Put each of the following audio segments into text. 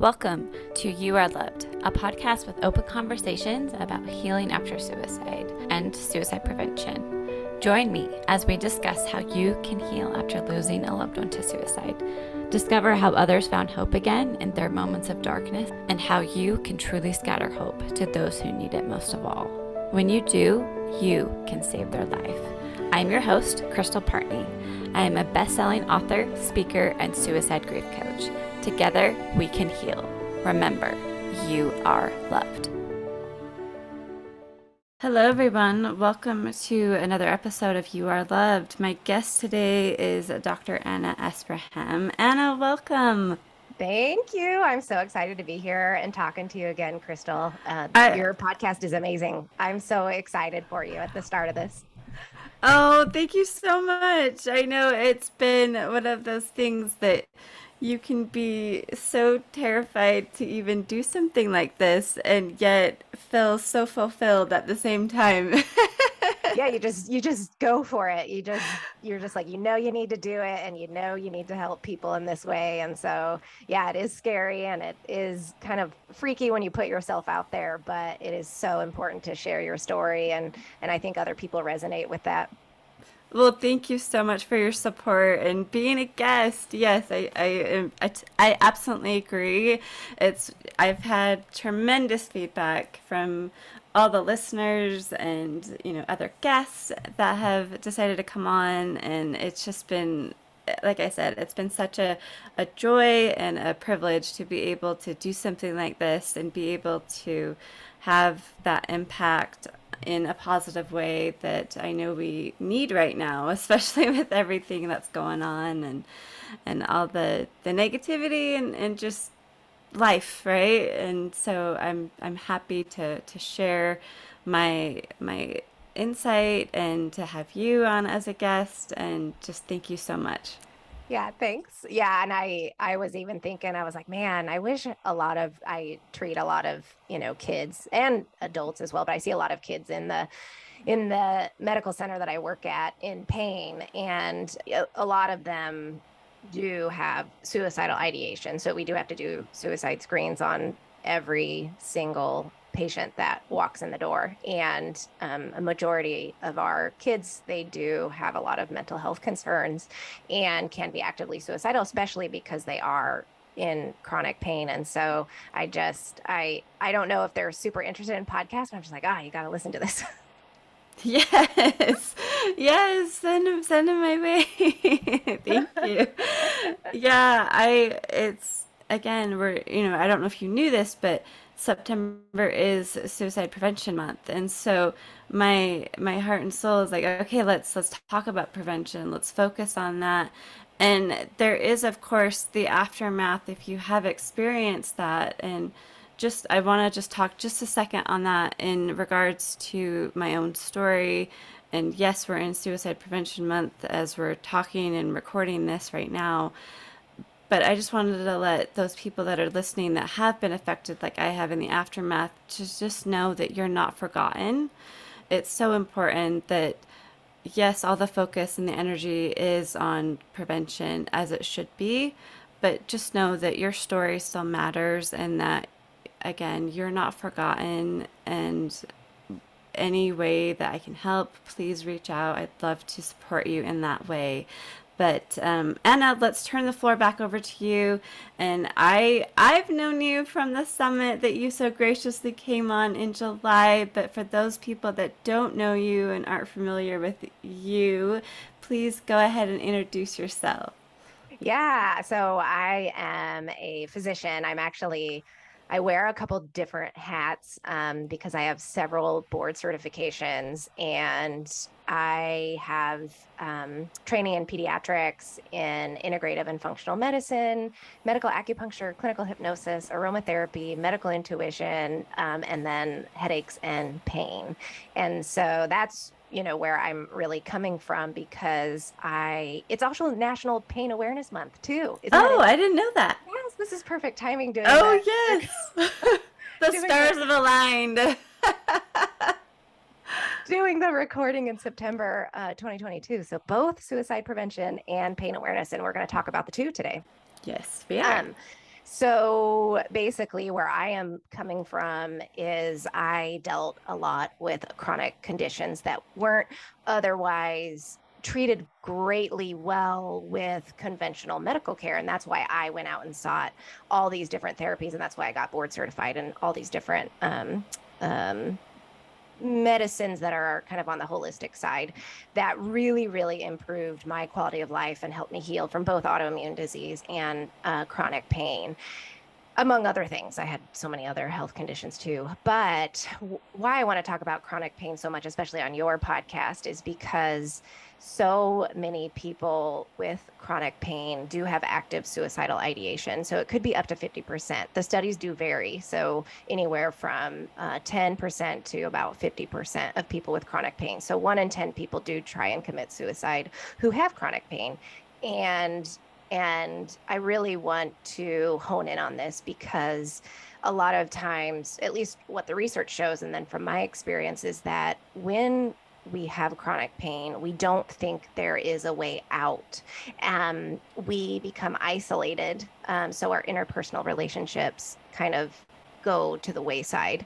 Welcome to You Are Loved, a podcast with open conversations about healing after suicide and suicide prevention. Join me as we discuss how you can heal after losing a loved one to suicide. Discover how others found hope again in their moments of darkness and how you can truly scatter hope to those who need it most of all. When you do, you can save their life. I'm your host, Crystal Partney. I am a best selling author, speaker, and suicide grief coach. Together, we can heal. Remember, you are loved. Hello, everyone. Welcome to another episode of You Are Loved. My guest today is Dr. Anna Esparham. Anna, welcome. Thank you. I'm so excited to be here and talking to you again, Crystal. Uh, I, your podcast is amazing. I'm so excited for you at the start of this. Oh, thank you so much. I know it's been one of those things that you can be so terrified to even do something like this and yet feel so fulfilled at the same time. yeah, you just you just go for it. You just you're just like you know you need to do it and you know you need to help people in this way and so yeah, it is scary and it is kind of freaky when you put yourself out there, but it is so important to share your story and and I think other people resonate with that. Well, thank you so much for your support and being a guest. Yes, I I I, I absolutely agree. It's I've had tremendous feedback from all the listeners and you know other guests that have decided to come on and it's just been like I said, it's been such a, a joy and a privilege to be able to do something like this and be able to have that impact in a positive way that I know we need right now, especially with everything that's going on and and all the the negativity and, and just life, right? And so I'm I'm happy to to share my my insight and to have you on as a guest and just thank you so much. Yeah, thanks. Yeah, and I I was even thinking I was like, man, I wish a lot of I treat a lot of, you know, kids and adults as well, but I see a lot of kids in the in the medical center that I work at in pain and a lot of them do have suicidal ideation. So we do have to do suicide screens on every single patient that walks in the door. And um, a majority of our kids, they do have a lot of mental health concerns and can be actively suicidal, especially because they are in chronic pain. And so i just i i don't know if they're super interested in podcasts i'm just like ah oh, you got to listen to this. Yes. Yes. Send them send them my way. Thank you. Yeah i it's again we're you know i don't know if you knew this but September is Suicide Prevention Month, and so my my heart and soul is like, okay, let's let's talk about prevention. Let's focus on that. And there is, of course, the aftermath if you have experienced that. And just I want to just talk just a second on that in regards to my own story. And yes, we're in Suicide Prevention Month as we're talking and recording this right now but I just wanted to let those people that are listening that have been affected, like I have in the aftermath, to just know that you're not forgotten. It's so important that, yes, all the focus and the energy is on prevention as it should be, but just know that your story still matters and that, again, you're not forgotten. And any way that I can help, please reach out. I'd love to support you in that way. But um, Anna, let's turn the floor back over to you. And I, I've known you from the summit that you so graciously came on in July. But for those people that don't know you and aren't familiar with you, please go ahead and introduce yourself. Yeah, so I am a physician. I'm actually I wear a couple different hats um, because I have several board certifications and I have um, training in pediatrics, in integrative and functional medicine, medical acupuncture, clinical hypnosis, aromatherapy, medical intuition, um, and then headaches and pain. And so that's you know where I'm really coming from because I it's also National Pain Awareness Month too. Isn't oh, I didn't know that. This is perfect timing doing Oh that. yes. the stars have aligned. doing the recording in September uh, 2022. So both suicide prevention and pain awareness, and we're going to talk about the two today. Yes, we are. Um, So basically, where I am coming from is I dealt a lot with chronic conditions that weren't otherwise treated greatly well with conventional medical care. And that's why I went out and sought all these different therapies. And that's why I got board certified in all these different um, um, medicines that are kind of on the holistic side that really, really improved my quality of life and helped me heal from both autoimmune disease and uh, chronic pain among other things. I had so many other health conditions too. But why I want to talk about chronic pain so much, especially on your podcast, is because so many people with chronic pain do have active suicidal ideation. So it could be up to 50%. The studies do vary. So anywhere from uh, 10% to about 50% of people with chronic pain. So one in 10 people do try and commit suicide who have chronic pain. And and I really want to hone in on this because a lot of times, at least what the research shows, and then from my experience, is that when we have chronic pain, we don't think there is a way out. Um, we become isolated. Um, so our interpersonal relationships kind of go to the wayside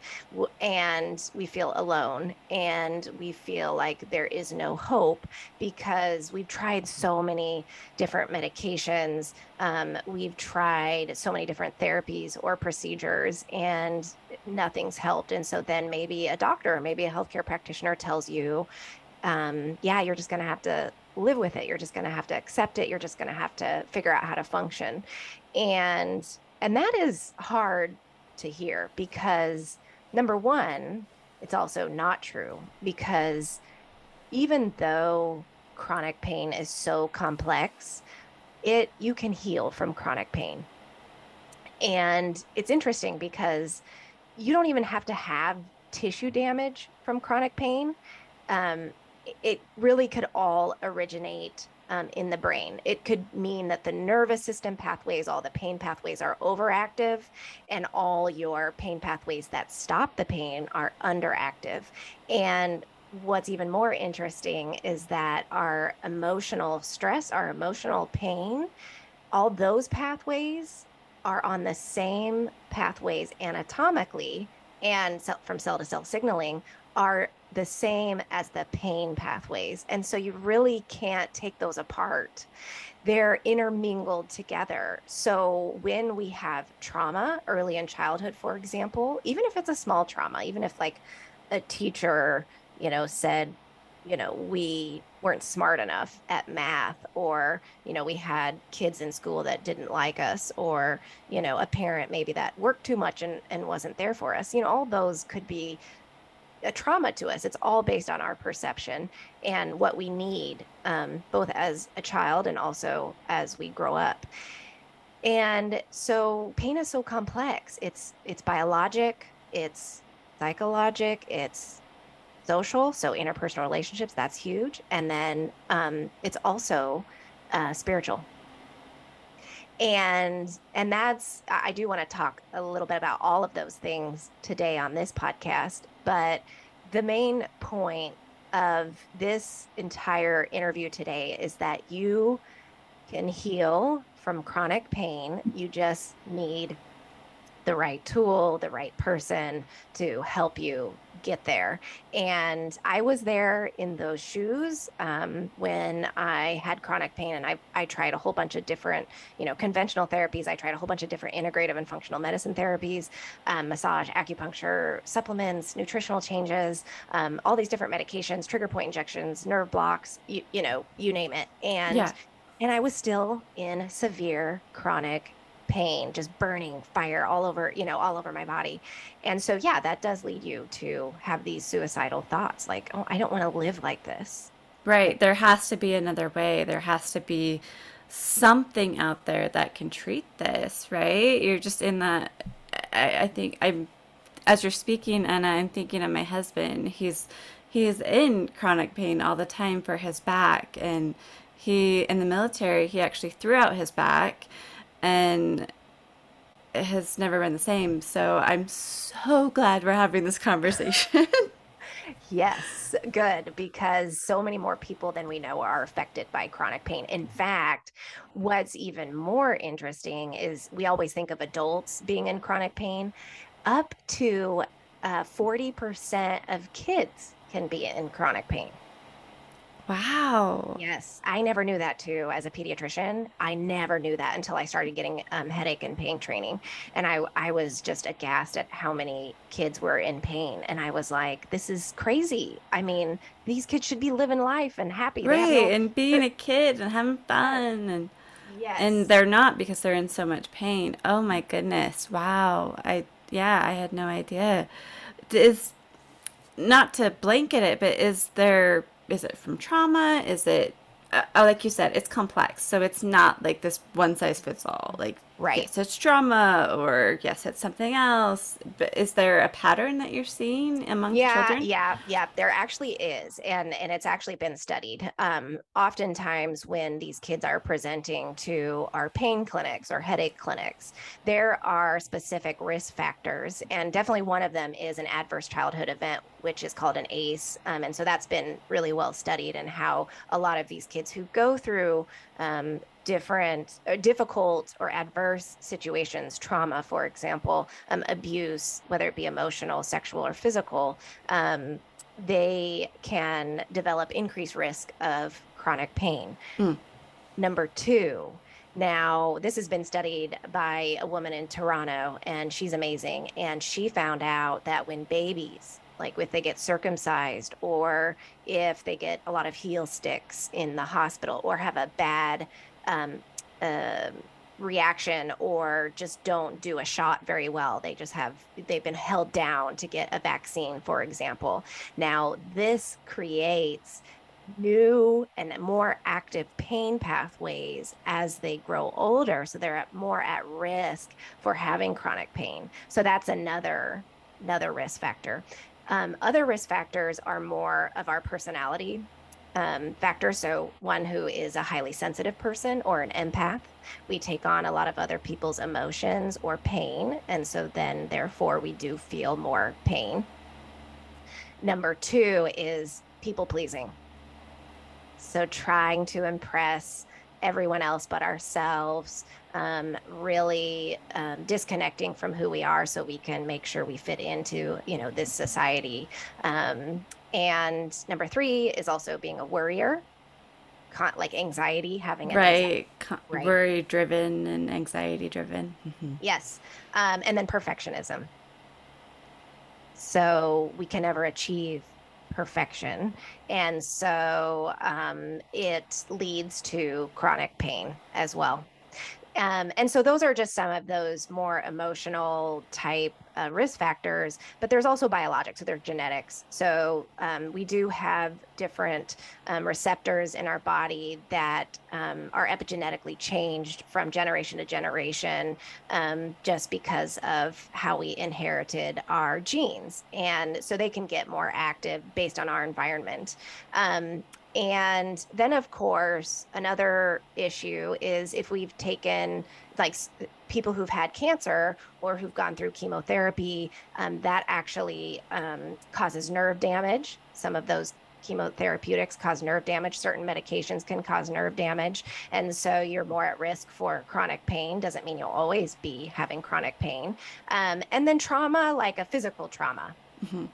and we feel alone and we feel like there is no hope because we've tried so many different medications um, we've tried so many different therapies or procedures and nothing's helped and so then maybe a doctor maybe a healthcare practitioner tells you um, yeah you're just going to have to live with it. You're just going to have to accept it. You're just going to have to figure out how to function. And and that is hard to hear because number one, it's also not true because even though chronic pain is so complex, it you can heal from chronic pain. And it's interesting because you don't even have to have tissue damage from chronic pain. Um, it really could all originate um, in the brain. It could mean that the nervous system pathways, all the pain pathways are overactive, and all your pain pathways that stop the pain are underactive. And what's even more interesting is that our emotional stress, our emotional pain, all those pathways are on the same pathways anatomically and from cell to cell signaling are the same as the pain pathways. And so you really can't take those apart. They're intermingled together. So when we have trauma early in childhood, for example, even if it's a small trauma, even if like a teacher, you know, said, you know, we weren't smart enough at math, or, you know, we had kids in school that didn't like us, or, you know, a parent maybe that worked too much and, and wasn't there for us. You know, all those could be a trauma to us. It's all based on our perception and what we need, um, both as a child and also as we grow up. And so pain is so complex. It's it's biologic, it's psychologic, it's social, so interpersonal relationships. That's huge, and then um, it's also uh, spiritual. And and that's I do want to talk a little bit about all of those things today on this podcast but the main point of this entire interview today is that you can heal from chronic pain. You just need the right tool, the right person to help you get there. And I was there in those shoes um, when I had chronic pain, and I, I tried a whole bunch of different, you know, conventional therapies. I tried a whole bunch of different integrative and functional medicine therapies, um, massage, acupuncture, supplements, nutritional changes, um, all these different medications, trigger point injections, nerve blocks, you, you know, you name it. And yeah. and I was still in severe chronic pain, just burning fire all over, you know, all over my body. And so, yeah, that does lead you to have these suicidal thoughts like, oh, I don't want to live like this. Right. There has to be another way. There has to be something out there that can treat this, right? You're just in that. I, I think I'm, as you're speaking, and I'm thinking of my husband. He's, he's in chronic pain all the time for his back. And he, in the military, he actually threw out his back and it has never been the same. So I'm so glad we're having this conversation. Yes, good, because so many more people than we know are affected by chronic pain. In fact, what's even more interesting is we always think of adults being in chronic pain. Up to uh, 40% of kids can be in chronic pain. Wow. Yes, I never knew that too as a pediatrician. I never knew that until I started getting um, headache and pain training. And I, I was just aghast at how many kids were in pain. And I was like, this is crazy. I mean, these kids should be living life and happy. Right, no- and being a kid and having fun and Yes. and they're not because they're in so much pain. Oh my goodness. Wow. I yeah, I had no idea. Is not to blanket it, but is there is it from trauma? Is it uh, uh, like you said, it's complex. So it's not like this one size fits all. Like Right. yes, it's trauma or yes, it's something else. But is there a pattern that you're seeing among Yeah, children? yeah, yeah. There actually is, and and it's actually been studied. Um, oftentimes, when these kids are presenting to our pain clinics or headache clinics, there are specific risk factors, and definitely one of them is an adverse childhood event, which is called an ACE. Um, and so that's been really well studied, and how a lot of these kids who go through um, different uh, difficult or adverse situations trauma for example um, abuse whether it be emotional sexual or physical um, they can develop increased risk of chronic pain Mm. number two now this has been studied by a woman in toronto and she's amazing and she found out that when babies like if they get circumcised or if they get a lot of heel sticks in the hospital or have a bad um, uh, reaction or just don't do a shot very well. They just have, they've been held down to get a vaccine, for example. Now, this creates new and more active pain pathways as they grow older. So they're at, more at risk for having chronic pain. So that's another another risk factor. Um, other risk factors are more of our personality um, factors. So, one who is a highly sensitive person or an empath, we take on a lot of other people's emotions or pain. And so, then therefore, we do feel more pain. Number two is people pleasing. So, trying to impress everyone else but ourselves, um, really um, disconnecting from who we are so we can make sure we fit into, you know, this society. Um, and number three is also being a worrier, con- like anxiety, having an anxiety. Right. Co- Right. Worry driven and anxiety driven. hmm Yes. Um, and then perfectionism. So we can never achieve perfection. And so um, it leads to chronic pain as well. Um, and so those are just some of those more emotional type uh, risk factors, but there's also biologic, so there's genetics. So um, we do have different um, receptors in our body that um, are epigenetically changed from generation to generation um, just because of how we inherited our genes. And so they can get more active based on our environment. And then, of course, another issue is if we've taken like people who've had cancer or who've gone through chemotherapy, um, that actually um, causes nerve damage. Some of those chemotherapeutics cause nerve damage. Certain medications can cause nerve damage. And so you're more at risk for chronic pain. Doesn't mean you'll always be having chronic pain. Um, and then trauma, like a physical trauma. hmm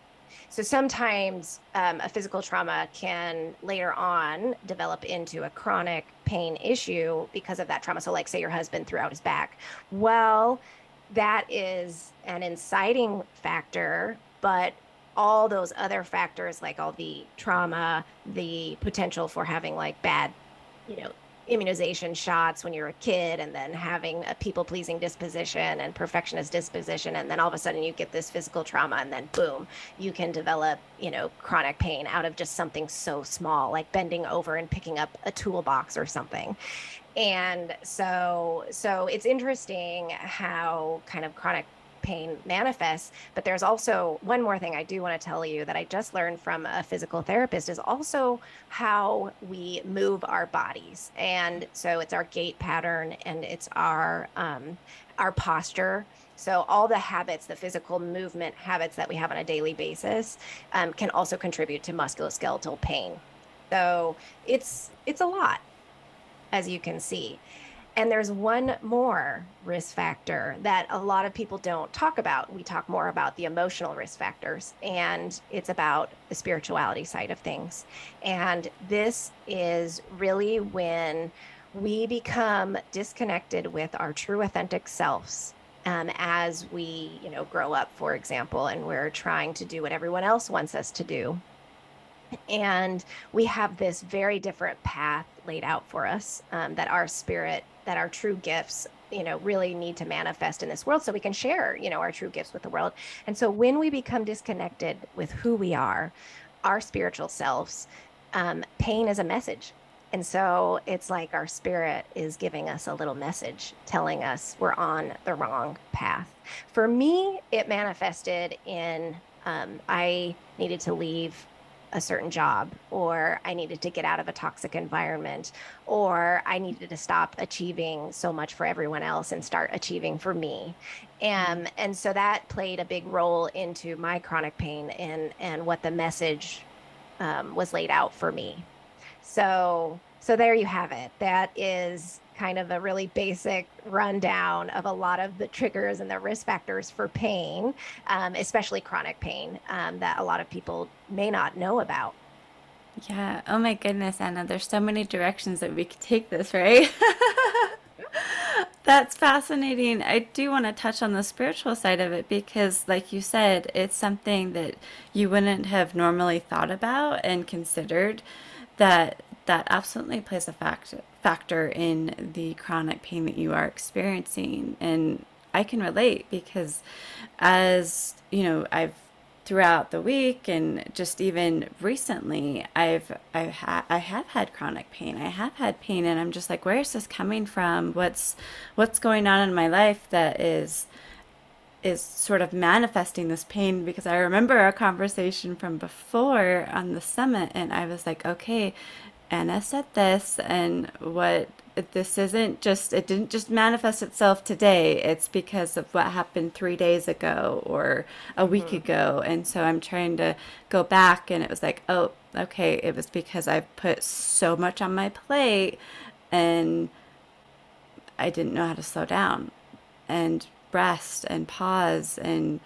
So sometimes um, a physical trauma can later on develop into a chronic pain issue because of that trauma. So, like, say your husband threw out his back. Well, that is an inciting factor, but all those other factors, like all the trauma, the potential for having like bad, you know, immunization shots when you're a kid and then having a people pleasing disposition and perfectionist disposition and then all of a sudden you get this physical trauma and then boom you can develop you know chronic pain out of just something so small like bending over and picking up a toolbox or something. And so so it's interesting how kind of chronic pain manifests but there's also one more thing i do want to tell you that i just learned from a physical therapist is also how we move our bodies and so it's our gait pattern and it's our um, our posture. So all the habits, the physical movement habits that we have on a daily basis, um, can also contribute to musculoskeletal pain. So it's it's a lot, as you can see. And there's one more risk factor that a lot of people don't talk about. We talk more about the emotional risk factors, and it's about the spirituality side of things. And this is really when we become disconnected with our true authentic selves um, as we you know grow up for example and we're trying to do what everyone else wants us to do and we have this very different path laid out for us um, that our spirit that our true gifts you know really need to manifest in this world so we can share you know our true gifts with the world. And so when we become disconnected with who we are our spiritual selves um, pain is a message. And so it's like our spirit is giving us a little message telling us we're on the wrong path. For me it manifested in um, i needed to leave a certain job, or I needed to get out of a toxic environment, or I needed to stop achieving so much for everyone else and start achieving for me. And, mm-hmm. and so that played a big role into my chronic pain and, and what the message um, was laid out for me. So, so there you have it. That is kind of a really basic rundown of a lot of the triggers and the risk factors for pain, um, especially chronic pain, um, that a lot of people may not know about. Yeah. Oh my goodness, Anna. There's so many directions that we could take this, right? That's fascinating. I do want to touch on the spiritual side of it because, like you said, it's something that you wouldn't have normally thought about and considered that that absolutely plays a factor factor in the chronic pain that you are experiencing and I can relate because as you know I've throughout the week and just even recently I've I've had I have had chronic pain. I have had pain and I'm just like where is this coming from? What's what's going on in my life that is is sort of manifesting this pain because I remember a conversation from before on the summit and I was like okay Anna said this and what this isn't just it didn't just manifest itself today it's because of what happened three days ago or a week mm-hmm. ago and so i'm trying to go back and it was like oh okay it was because i've put so much on my plate and i didn't know how to slow down and rest and pause and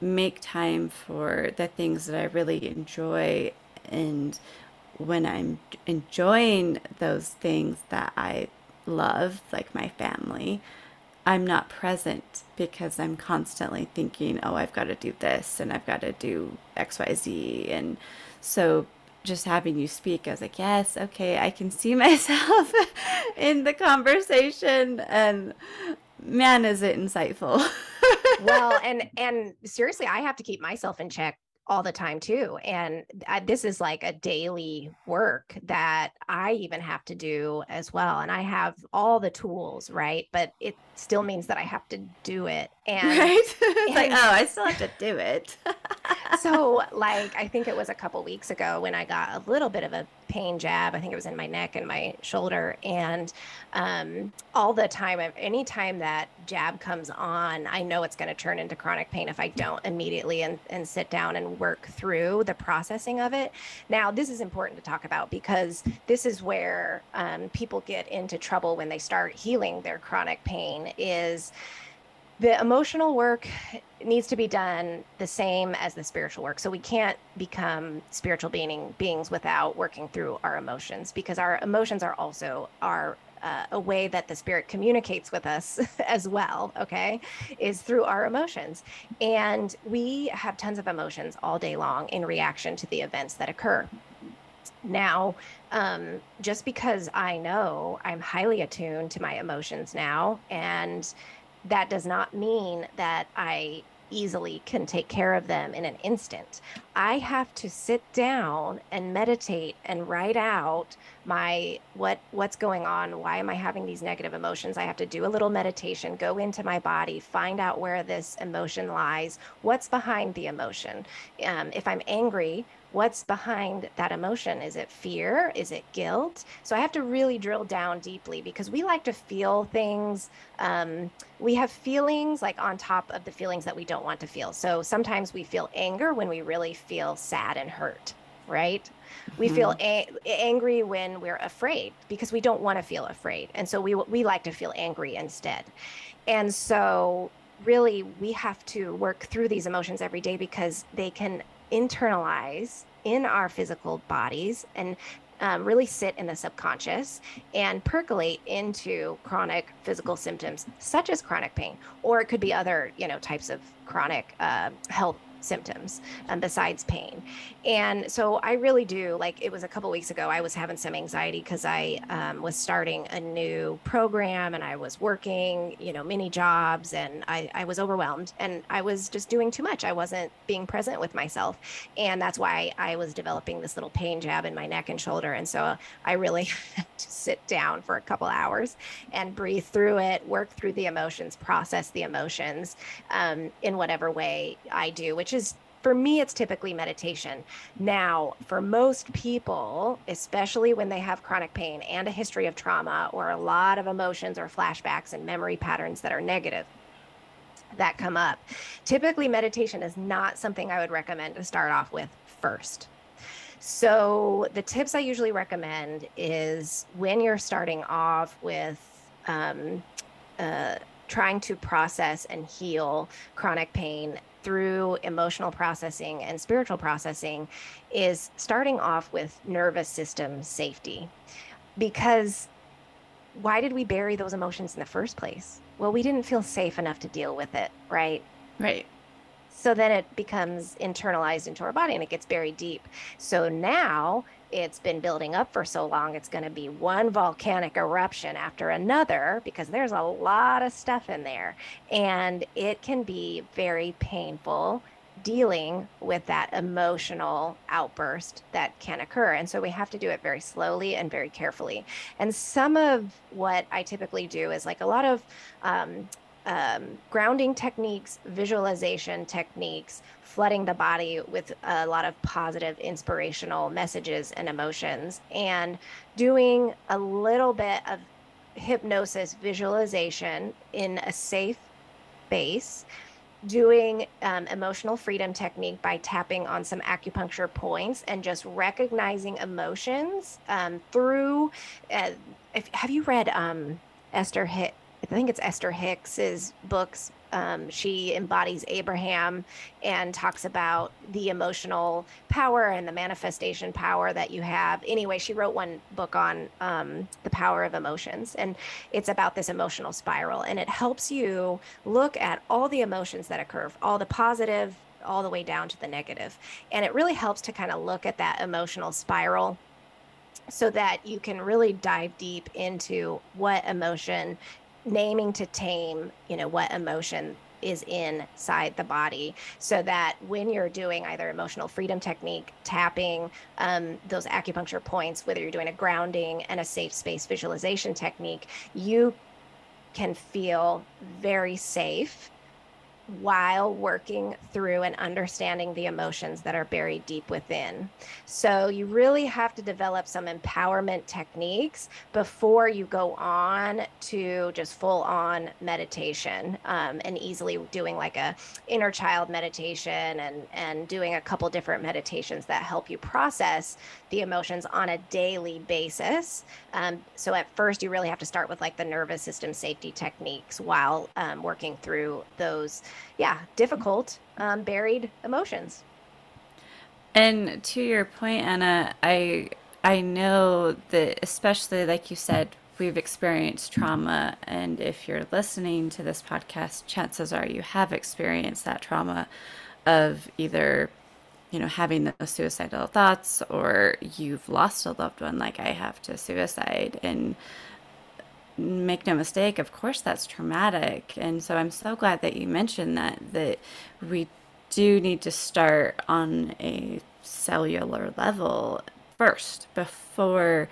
make time for the things that i really enjoy and when I'm enjoying those things that I love, like my family, I'm not present because I'm constantly thinking, oh, I've got to do this and I've got to do XYZ. And so just having you speak, I was like, yes, okay, I can see myself in the conversation. And man, is it insightful. well, and and seriously, I have to keep myself in check all the time too and I, this is like a daily work that i even have to do as well and i have all the tools right but it still means that i have to do it and right? It's and, like oh i still have to do it. So like i think it was a couple weeks ago when i got a little bit of a pain jab. I think it was in my neck and my shoulder. And um, all the time any time that jab comes on i know it's going to turn into chronic pain if i don't immediately and, and sit down and work through the processing of it. Now this is important to talk about because this is where um, people get into trouble when they start healing their chronic pain is the emotional work needs to be done the same as the spiritual work. So we can't become spiritual being beings without working through our emotions because our emotions are also our uh, a way that the spirit communicates with us as well, okay, is through our emotions. And we have tons of emotions all day long in reaction to the events that occur. Now, um, just because I know I'm highly attuned to my emotions now and that does not mean that I easily can take care of them in an instant. I have to sit down and meditate and write out my what what's going on, why am I having these negative emotions? I have to do a little meditation, go into my body, find out where this emotion lies, what's behind the emotion. Um, if I'm angry, what's behind that emotion. Is it fear? Is it guilt? So I have to really drill down deeply because we like to feel things. Um, we have feelings like on top of the feelings that we don't want to feel. So sometimes we feel anger when we really feel sad and hurt, right? We feel mm-hmm. a- angry when we're afraid because we don't want to feel afraid. And so we, we like to feel angry instead. And so, really, we have to work through these emotions every day because they can internalize in our physical bodies and um, really sit in the subconscious and percolate into chronic physical symptoms such as chronic pain or it could be other you know types of chronic uh, health symptoms um, besides pain. And so I really do like it was a couple weeks ago, I was having some anxiety because I um, was starting a new program and I was working, you know, many jobs and I, I was overwhelmed and I was just doing too much. I wasn't being present with myself. And that's why I was developing this little pain jab in my neck and shoulder. And so I really had to sit down for a couple hours and breathe through it, work through the emotions, process the emotions um, in whatever way I do, which is for me, it's typically meditation. Now, for most people, especially when they have chronic pain and a history of trauma or a lot of emotions or flashbacks and memory patterns that are negative, that come up. Typically, meditation is not something I would recommend to start off with first. So, the tips I usually recommend is when you're starting off with um, uh, trying to process and heal chronic pain through emotional processing and spiritual processing is starting off with nervous system safety. Because why did we bury those emotions in the first place? Well, we didn't feel safe enough to deal with it, right? Right. So then it becomes internalized into our body and it gets buried deep. So now it's been building up for so long, it's going to be one volcanic eruption after another because there's a lot of stuff in there. And it can be very painful dealing with that emotional outburst that can occur. And so we have to do it very slowly and very carefully. And some of what I typically do is like a lot of um, um, grounding techniques, visualization techniques, flooding the body with a lot of positive, inspirational messages and emotions, and doing a little bit of hypnosis visualization in a safe space. Doing um, emotional freedom technique by tapping on some acupuncture points and just recognizing emotions um, through. Uh, if, have you read um, Esther Hicks? I think it's Esther Hicks's books. Um, she embodies Abraham and talks about the emotional power and the manifestation power that you have. Anyway, she wrote one book on um, the power of emotions, and it's about this emotional spiral. And it helps you look at all the emotions that occur, all the positive, all the way down to the negative. And it really helps to kind of look at that emotional spiral so that you can really dive deep into what emotion naming to tame, you know, what emotion is inside the body so that when you're doing either emotional freedom technique, tapping um, those acupuncture points, whether you're doing a grounding and a safe space visualization technique, you can feel very safe while working through and understanding the emotions that are buried deep within. So, you really have to develop some empowerment techniques before you go on to just full on meditation um, and easily doing like a inner child meditation and, and doing a couple different meditations that help you process the emotions on a daily basis. Um, so, at first, you really have to start with like the nervous system safety techniques while um, working through those yeah, difficult, um, buried emotions. And to your point, Anna, I I know that especially like you said, we've experienced trauma, and if you're listening to this podcast, chances are you have experienced that trauma of either you know having the suicidal thoughts or you've lost a loved one. Like I have to suicide. And make no mistake, of course that's traumatic. And so I'm so glad that you mentioned that that we do need to start on a cellular level first before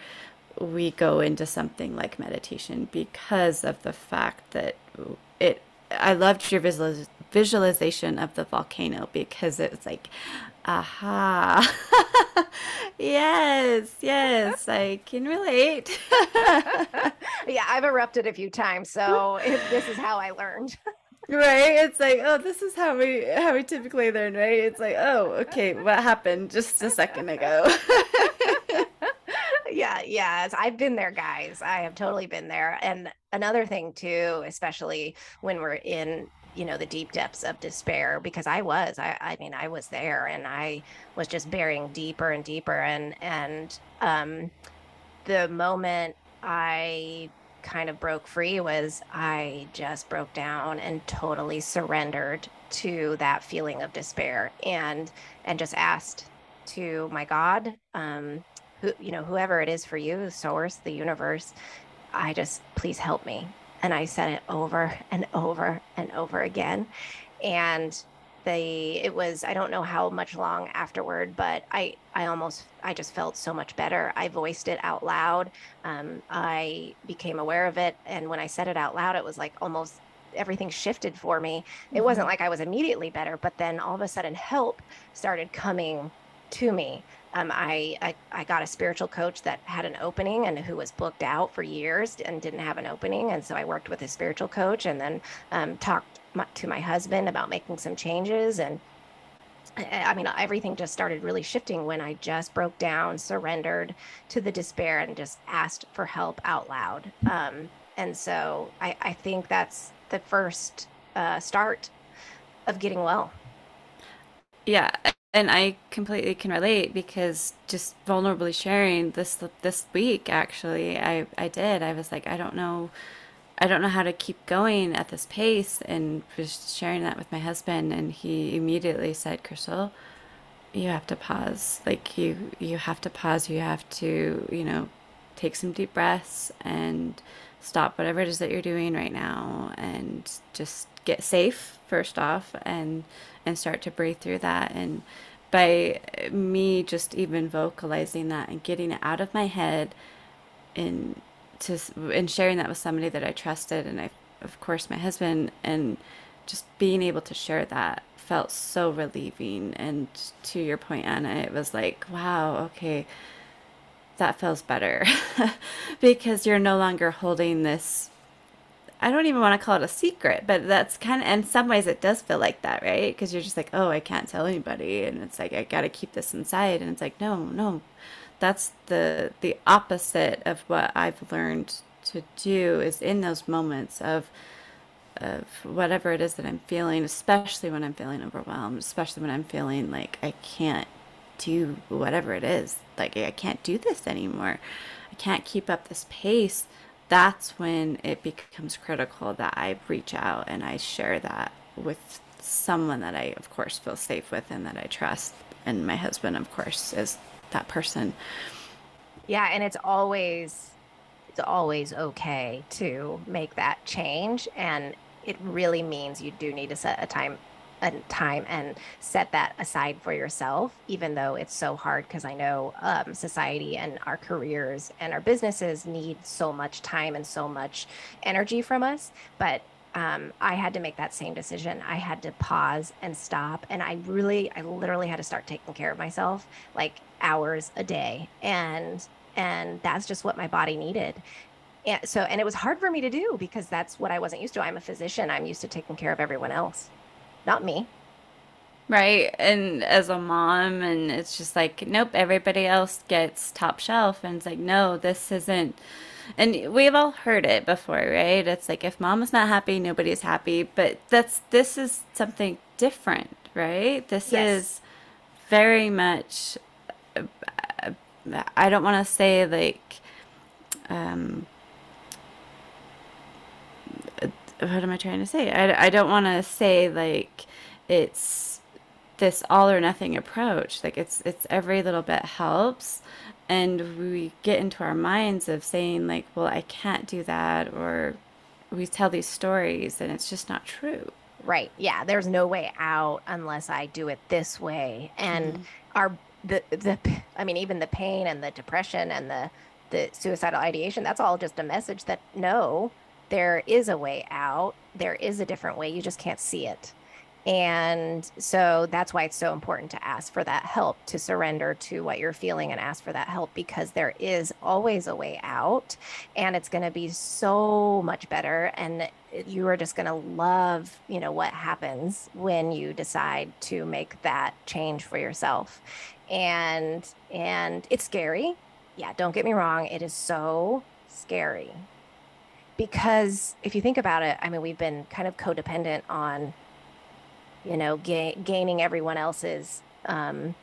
we go into something like meditation because of the fact that it I loved your visualiz- visualization of the volcano because it's like Aha. yes, yes, I can relate. yeah, I've erupted a few times, so if this is how I learned. right? It's like, oh, this is how we how we typically learn, right? It's like, oh, okay, what happened just a second ago? yeah, yeah. I've been there, guys. I have totally been there. And another thing too, especially when we're in you know the deep depths of despair because i was i i mean i was there and i was just burying deeper and deeper. And and um the moment i kind of broke free was i just broke down and totally surrendered to that feeling of despair and and just asked to my god um who you know whoever it is for you source the universe i just please help me and I said it over and over and over again. And they it was I don't know how much long afterward, but I I almost I just felt so much better. I voiced it out loud. Um, I became aware of it, and when I said it out loud, it was like almost everything shifted for me. It mm-hmm. wasn't like I was immediately better, but then all of a sudden help started coming to me. Um, I, I, I got a spiritual coach that had an opening and who was booked out for years and didn't have an opening, and so I worked with a spiritual coach and then um, talked my, to my husband about making some changes and. I mean, everything just started really shifting when I just broke down, surrendered to the despair, and just asked for help out loud. Um, and so I, I, think that's the first uh, start of getting well. Yeah, and I completely can relate because just vulnerably sharing this this week actually I I did. I was like I don't know I don't know how to keep going at this pace and was sharing that with my husband and he immediately said Crystal you have to pause. Like you you have to pause. You have to you know take some deep breaths and stop whatever it is that you're doing right now and just get safe first off and and start to breathe through that. And by me just even vocalizing that and getting it out of my head and to and sharing that with somebody that I trusted and I of course my husband and just being able to share that felt so relieving. And to your point Anna it was like wow okay that feels better because you're no longer holding this I don't even want to call it a secret, but that's kind of, in some ways, it does feel like that, right? Because you're just like, oh, I can't tell anybody, and it's like I got to keep this inside, and it's like, no, no, that's the the opposite of what I've learned to do is in those moments of of whatever it is that I'm feeling, especially when I'm feeling overwhelmed, especially when I'm feeling like I can't do whatever it is, like I can't do this anymore, I can't keep up this pace that's when it becomes critical that I reach out and I share that with someone that I, of course, feel safe with and that I trust. And my husband, of course, is that person. Yeah. And it's always, it's always okay to make that change. And it really means you do need to set a time time and set that aside for yourself, even though it's so hard because I know um, society and our careers and our businesses need so much time and so much energy from us. But um, I had to make that same decision. I had to pause and stop. And I really, I literally had to start taking care of myself like hours a day. And, and that's just what my body needed. And so, and it was hard for me to do because that's what I wasn't used to. I'm a physician. I'm used to taking care of everyone else not me. Right. And as a mom, and it's just like, nope, everybody else gets top shelf. And it's like, no, this isn't. And we've all heard it before, right? It's like, if mom is not happy, nobody's happy. But that's, this is something different, right? This yes. is very much, I don't want to say like, um, what am I trying to say? I, I don't want to say like it's this all or nothing approach. Like it's it's every little bit helps, and we get into our minds of saying like, well, I can't do that, or we tell these stories and it's just not true. Right. Yeah. There's no way out unless I do it this way. And mm. our the the I mean even the pain and the depression and the the suicidal ideation that's all just a message that no there is a way out. There is a different way. You just can't see it. And so that's why it's so important to ask for that help, to surrender to what you're feeling and ask for that help because there is always a way out and it's going to be so much better. And you are just going to love, you know, what happens when you decide to make that change for yourself. And, and it's scary. Yeah, don't get me wrong. It is so scary because if you think about it, I mean, we've been kind of codependent on you know, ga- gaining everyone else's um,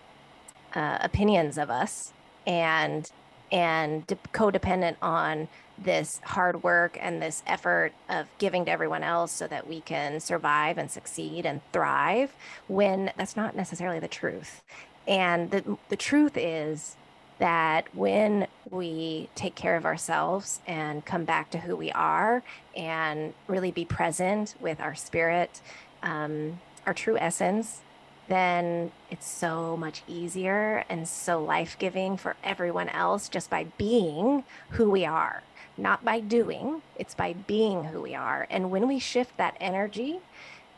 uh, opinions of us and and de- codependent on this hard work and this effort of giving to everyone else so that we can survive and succeed and thrive when that's not necessarily the truth. And the, the truth is that when we take care of ourselves and come back to who we are and really be present with our spirit, um, our true essence, then it's so much easier and so life giving for everyone else just by being who we are, not by doing, it's by being who we are. And when we shift that energy,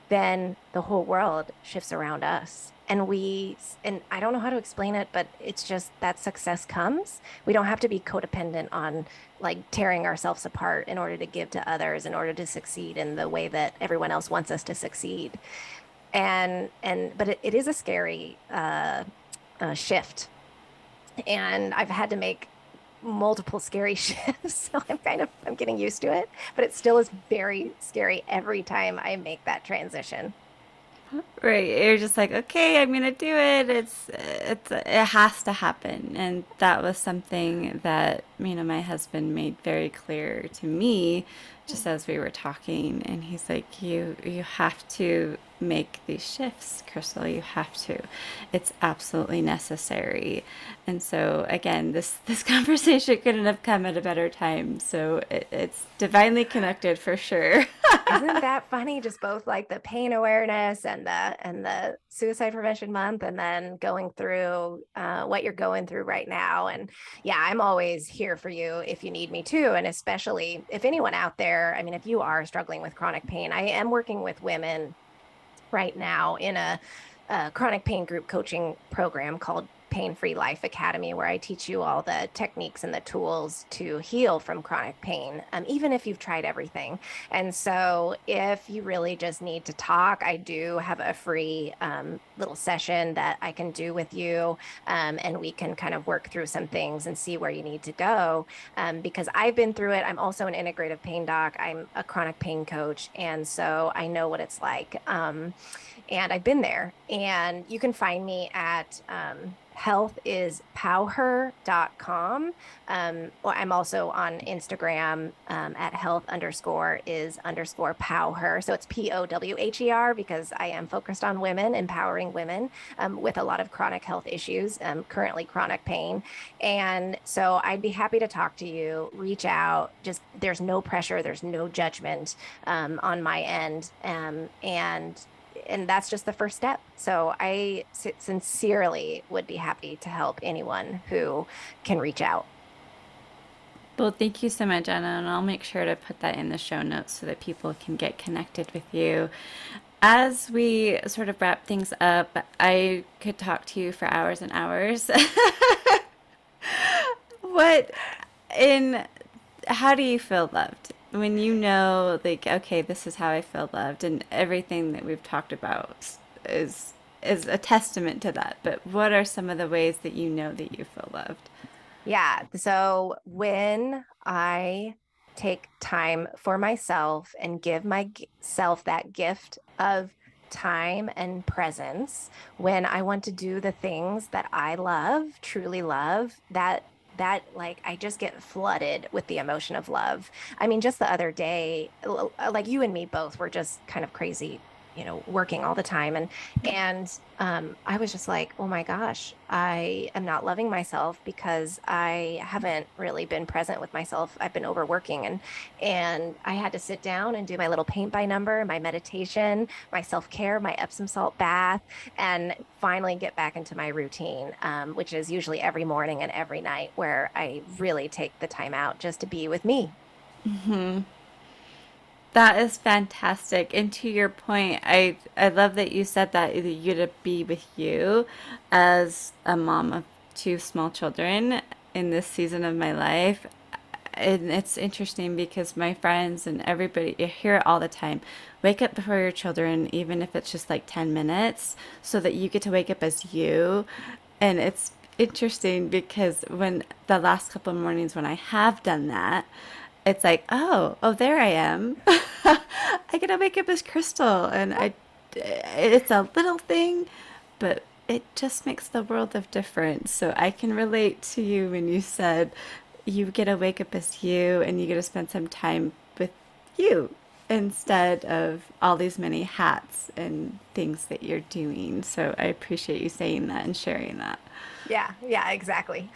then the whole world shifts around us. And we, and I don't know how to explain it, but it's just that success comes. We don't have to be codependent on like tearing ourselves apart in order to give to others, in order to succeed in the way that everyone else wants us to succeed. And and but it, it is a scary uh, uh, shift. And i've had to make multiple scary shifts so i'm kind of i'm getting used to it but it still is very scary every time i make that transition Right. You're just like, okay, I'm gonna do it. It's it's it has to happen. And that was something that, you know, my husband made very clear to me just as we were talking and he's like, You you have to make these shifts, Crystal. You have to. It's absolutely necessary. And so again, this this conversation couldn't have come at a better time. So it, it's divinely connected for sure. Isn't that funny? Just both like the pain awareness and the and the suicide prevention month, and then going through uh, what you're going through right now. And yeah, I'm always here for you if you need me too. And especially if anyone out there, I mean, if you are struggling with chronic pain, I am working with women right now in a, a chronic pain group coaching program called Pain Free Life Academy, where I teach you all the techniques and the tools to heal from chronic pain, um, even if you've tried everything. And so, if you really just need to talk, I do have a free um, little session that I can do with you, um, and we can kind of work through some things and see where you need to go. Um, because I've been through it. I'm also an integrative pain doc, I'm a chronic pain coach. And so, I know what it's like. Um, and I've been there. And you can find me at um, health is powher.com. Um, well, I'm also on Instagram um, at health underscore is underscore powher. So it's P O W H E R because I am focused on women, empowering women um, with a lot of chronic health issues, um, currently chronic pain. And so I'd be happy to talk to you, reach out. Just there's no pressure, there's no judgment um, on my end. Um, and and that's just the first step. So I sincerely would be happy to help anyone who can reach out. Well, thank you so much, Anna, and I'll make sure to put that in the show notes so that people can get connected with you. As we sort of wrap things up, I could talk to you for hours and hours. what in how do you feel loved? When you know like okay this is how i feel loved and everything that we've talked about is is a testament to that but what are some of the ways that you know that you feel loved? Yeah so when i take time for myself and give myself that gift of time and presence when i want to do the things that i love truly love that that like I just get flooded with the emotion of love. I mean, just the other day, like you and me both were just kind of crazy you know working all the time. And and um, i was just like oh my gosh i am not loving myself because i haven't really been present with myself. I've been overworking. And and i had to sit down and do my little paint by number my meditation my self-care my epsom salt bath and finally get back into my routine um, which is usually every morning and every night where i really take the time out just to be with me. Mm-hmm. That is fantastic. And to your point, I I love that you said that you to be with you as a mom of two small children in this season of my life. And it's interesting because my friends and everybody you hear it all the time. Wake up before your children, even if it's just like 10 minutes, so that you get to wake up as you. And it's interesting because when the last couple of mornings when I have done that, it's like, oh, oh, there I am. I get to wake up as Crystal, and I, it's a little thing, but it just makes the world of difference. So I can relate to you when you said you get to wake up as you, and you get to spend some time with you instead of all these many hats and things that you're doing. So I appreciate you saying that and sharing that. Yeah, yeah, exactly.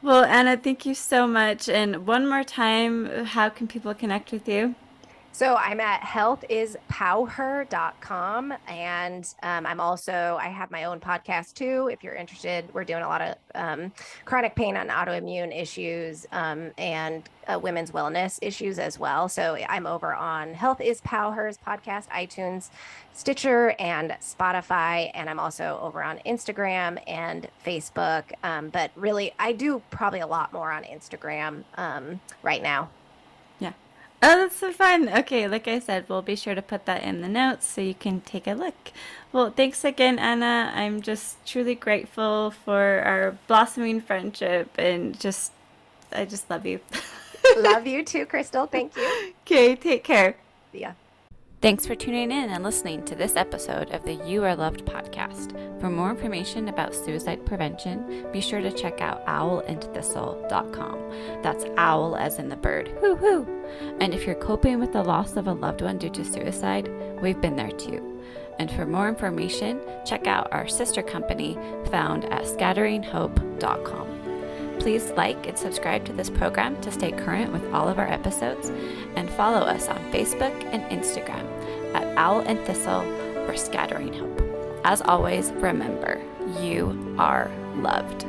Well, Anna, thank you so much. And one more time, how can people connect with you? So I'm at healthispowher.com. And um, I'm also, I have my own podcast too. If you're interested, we're doing a lot of um, chronic pain and autoimmune issues um, and uh, women's wellness issues as well. So I'm over on Health is Powher's podcast, iTunes, Stitcher, and Spotify. And I'm also over on Instagram and Facebook. Um, but really, I do probably a lot more on Instagram um, right now. Oh, that's so fun. Okay, like I said, we'll be sure to put that in the notes so you can take a look. Well, thanks again, Anna. I'm just truly grateful for our blossoming friendship and just, I just love you. love you too, Crystal. Thank you. Okay, take care. Yeah. Thanks for tuning in and listening to this episode of the You Are Loved podcast. For more information about suicide prevention, be sure to check out owlandthistle.com. That's owl as in the bird. Hoo hoo. And if you're coping with the loss of a loved one due to suicide, we've been there too. And for more information, check out our sister company found at scatteringhope.com. Please like and subscribe to this program to stay current with all of our episodes, and follow us on Facebook and Instagram at Owl and Thistle or Scattering Hope. As always, remember, you are loved.